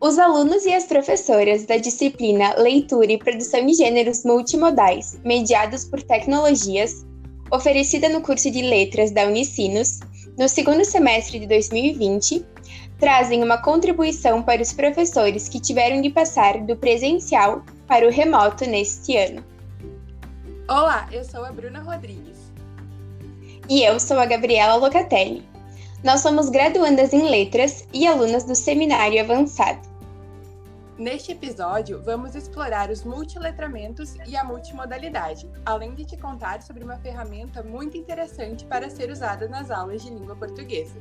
Os alunos e as professoras da disciplina Leitura e Produção de Gêneros Multimodais, mediados por tecnologias, oferecida no curso de Letras da Unicinos, no segundo semestre de 2020, trazem uma contribuição para os professores que tiveram de passar do presencial para o remoto neste ano. Olá, eu sou a Bruna Rodrigues. E eu sou a Gabriela Locatelli. Nós somos graduandas em Letras e alunas do Seminário Avançado. Neste episódio, vamos explorar os multiletramentos e a multimodalidade, além de te contar sobre uma ferramenta muito interessante para ser usada nas aulas de língua portuguesa.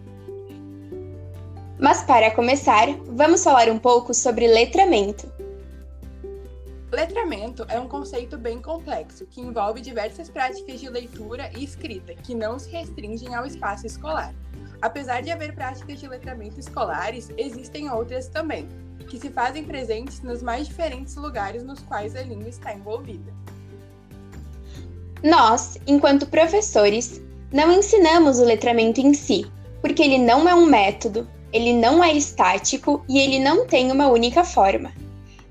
Mas para começar, vamos falar um pouco sobre letramento. Letramento é um conceito bem complexo que envolve diversas práticas de leitura e escrita que não se restringem ao espaço escolar. Apesar de haver práticas de letramento escolares, existem outras também, que se fazem presentes nos mais diferentes lugares nos quais a língua está envolvida. Nós, enquanto professores, não ensinamos o letramento em si, porque ele não é um método, ele não é estático e ele não tem uma única forma.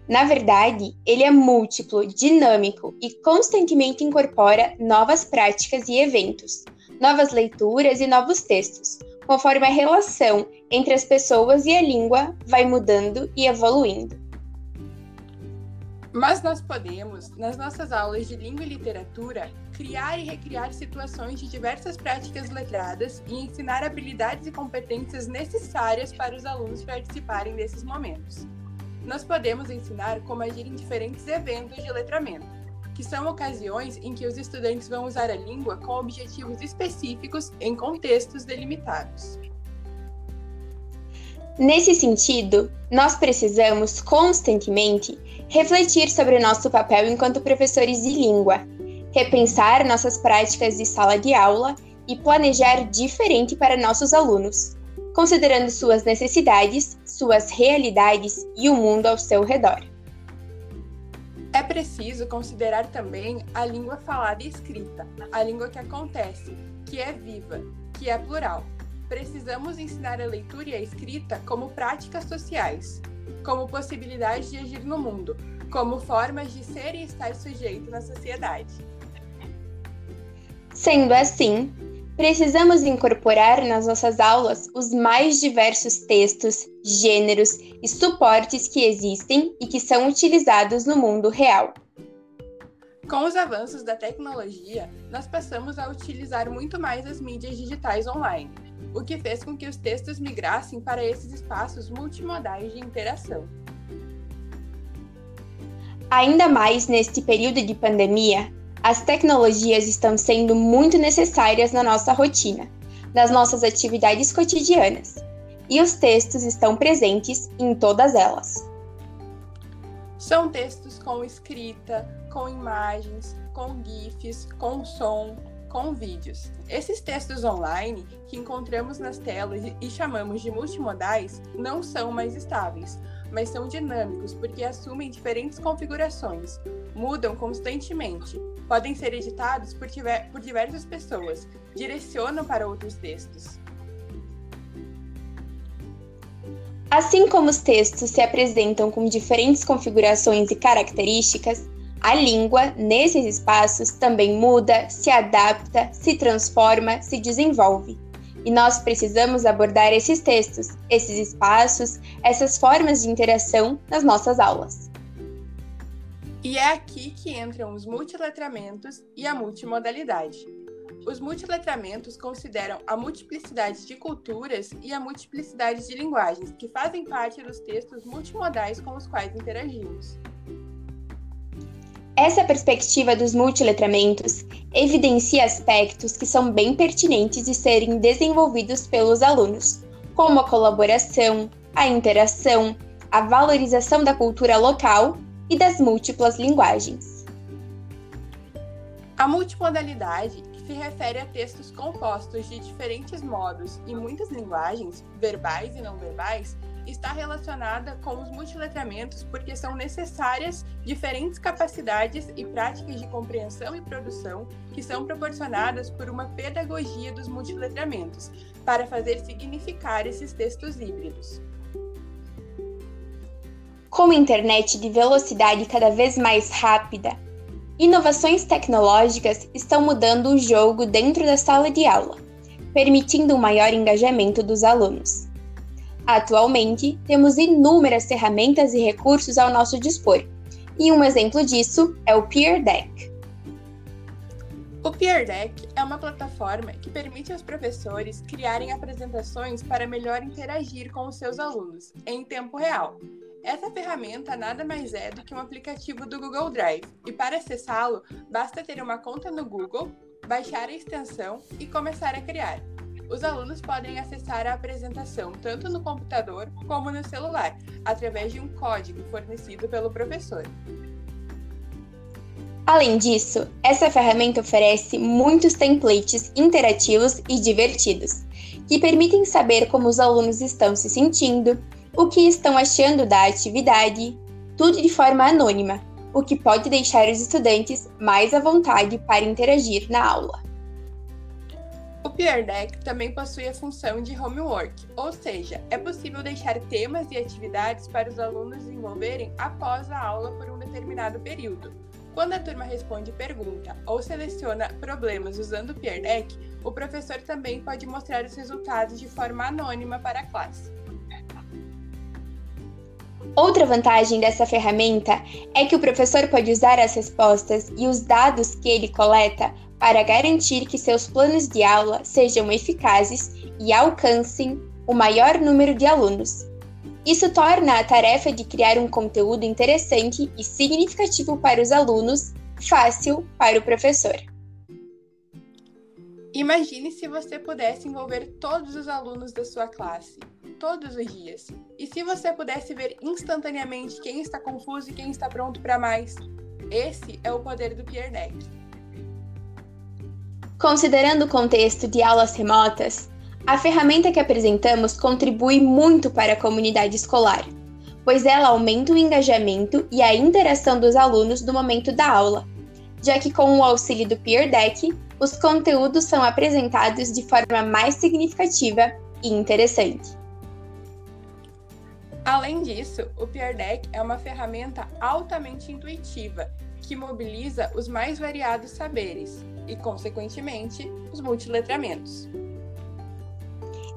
Na verdade, ele é múltiplo, dinâmico e constantemente incorpora novas práticas e eventos, novas leituras e novos textos, conforme a relação entre as pessoas e a língua vai mudando e evoluindo. Mas nós podemos, nas nossas aulas de língua e literatura, criar e recriar situações de diversas práticas letradas e ensinar habilidades e competências necessárias para os alunos participarem desses momentos. Nós podemos ensinar como agir em diferentes eventos de letramento, que são ocasiões em que os estudantes vão usar a língua com objetivos específicos em contextos delimitados. Nesse sentido, nós precisamos constantemente refletir sobre nosso papel enquanto professores de língua, repensar nossas práticas de sala de aula e planejar diferente para nossos alunos, considerando suas necessidades, suas realidades e o mundo ao seu redor. É preciso considerar também a língua falada e escrita, a língua que acontece, que é viva, que é plural precisamos ensinar a leitura e a escrita como práticas sociais, como possibilidade de agir no mundo, como formas de ser e estar sujeito na sociedade. Sendo assim, precisamos incorporar nas nossas aulas os mais diversos textos, gêneros e suportes que existem e que são utilizados no mundo real. Com os avanços da tecnologia, nós passamos a utilizar muito mais as mídias digitais online o que fez com que os textos migrassem para esses espaços multimodais de interação. Ainda mais neste período de pandemia, as tecnologias estão sendo muito necessárias na nossa rotina, nas nossas atividades cotidianas, e os textos estão presentes em todas elas. São textos com escrita, com imagens, com GIFs, com som, com vídeos. Esses textos online que encontramos nas telas e chamamos de multimodais não são mais estáveis, mas são dinâmicos porque assumem diferentes configurações, mudam constantemente, podem ser editados por, por diversas pessoas, direcionam para outros textos. Assim como os textos se apresentam com diferentes configurações e características, a língua, nesses espaços, também muda, se adapta, se transforma, se desenvolve. E nós precisamos abordar esses textos, esses espaços, essas formas de interação nas nossas aulas. E é aqui que entram os multiletramentos e a multimodalidade. Os multiletramentos consideram a multiplicidade de culturas e a multiplicidade de linguagens que fazem parte dos textos multimodais com os quais interagimos. Essa perspectiva dos multiletramentos evidencia aspectos que são bem pertinentes de serem desenvolvidos pelos alunos, como a colaboração, a interação, a valorização da cultura local e das múltiplas linguagens. A multimodalidade, que se refere a textos compostos de diferentes modos e muitas linguagens, verbais e não verbais, está relacionada com os multiletramentos porque são necessárias diferentes capacidades e práticas de compreensão e produção que são proporcionadas por uma pedagogia dos multiletramentos para fazer significar esses textos híbridos. Com internet de velocidade cada vez mais rápida, inovações tecnológicas estão mudando o jogo dentro da sala de aula, permitindo um maior engajamento dos alunos. Atualmente, temos inúmeras ferramentas e recursos ao nosso dispor, e um exemplo disso é o Peer Deck. O Peer Deck é uma plataforma que permite aos professores criarem apresentações para melhor interagir com os seus alunos em tempo real. Essa ferramenta nada mais é do que um aplicativo do Google Drive, e para acessá-lo, basta ter uma conta no Google, baixar a extensão e começar a criar. Os alunos podem acessar a apresentação tanto no computador como no celular, através de um código fornecido pelo professor. Além disso, essa ferramenta oferece muitos templates interativos e divertidos, que permitem saber como os alunos estão se sentindo, o que estão achando da atividade, tudo de forma anônima, o que pode deixar os estudantes mais à vontade para interagir na aula. O Peer Deck também possui a função de homework, ou seja, é possível deixar temas e atividades para os alunos desenvolverem após a aula por um determinado período, quando a turma responde pergunta ou seleciona problemas usando o Peer Deck, o professor também pode mostrar os resultados de forma anônima para a classe. Outra vantagem dessa ferramenta é que o professor pode usar as respostas e os dados que ele coleta para garantir que seus planos de aula sejam eficazes e alcancem o maior número de alunos, isso torna a tarefa de criar um conteúdo interessante e significativo para os alunos fácil para o professor. Imagine se você pudesse envolver todos os alunos da sua classe, todos os dias. E se você pudesse ver instantaneamente quem está confuso e quem está pronto para mais. Esse é o poder do Peer Deck. Considerando o contexto de aulas remotas, a ferramenta que apresentamos contribui muito para a comunidade escolar, pois ela aumenta o engajamento e a interação dos alunos no momento da aula, já que com o auxílio do Peer Deck, os conteúdos são apresentados de forma mais significativa e interessante. Além disso, o Peer Deck é uma ferramenta altamente intuitiva que mobiliza os mais variados saberes e, consequentemente, os multiletramentos.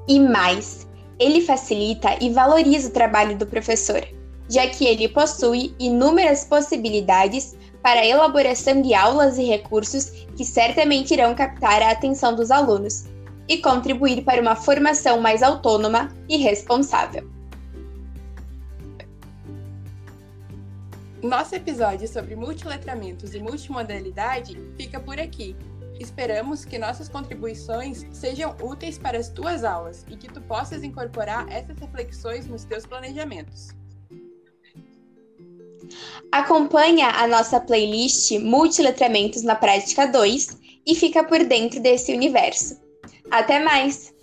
E mais, ele facilita e valoriza o trabalho do professor, já que ele possui inúmeras possibilidades para a elaboração de aulas e recursos que certamente irão captar a atenção dos alunos e contribuir para uma formação mais autônoma e responsável. Nosso episódio sobre multiletramentos e multimodalidade fica por aqui. Esperamos que nossas contribuições sejam úteis para as tuas aulas e que tu possas incorporar essas reflexões nos teus planejamentos. Acompanha a nossa playlist Multiletramentos na Prática 2 e fica por dentro desse universo. Até mais!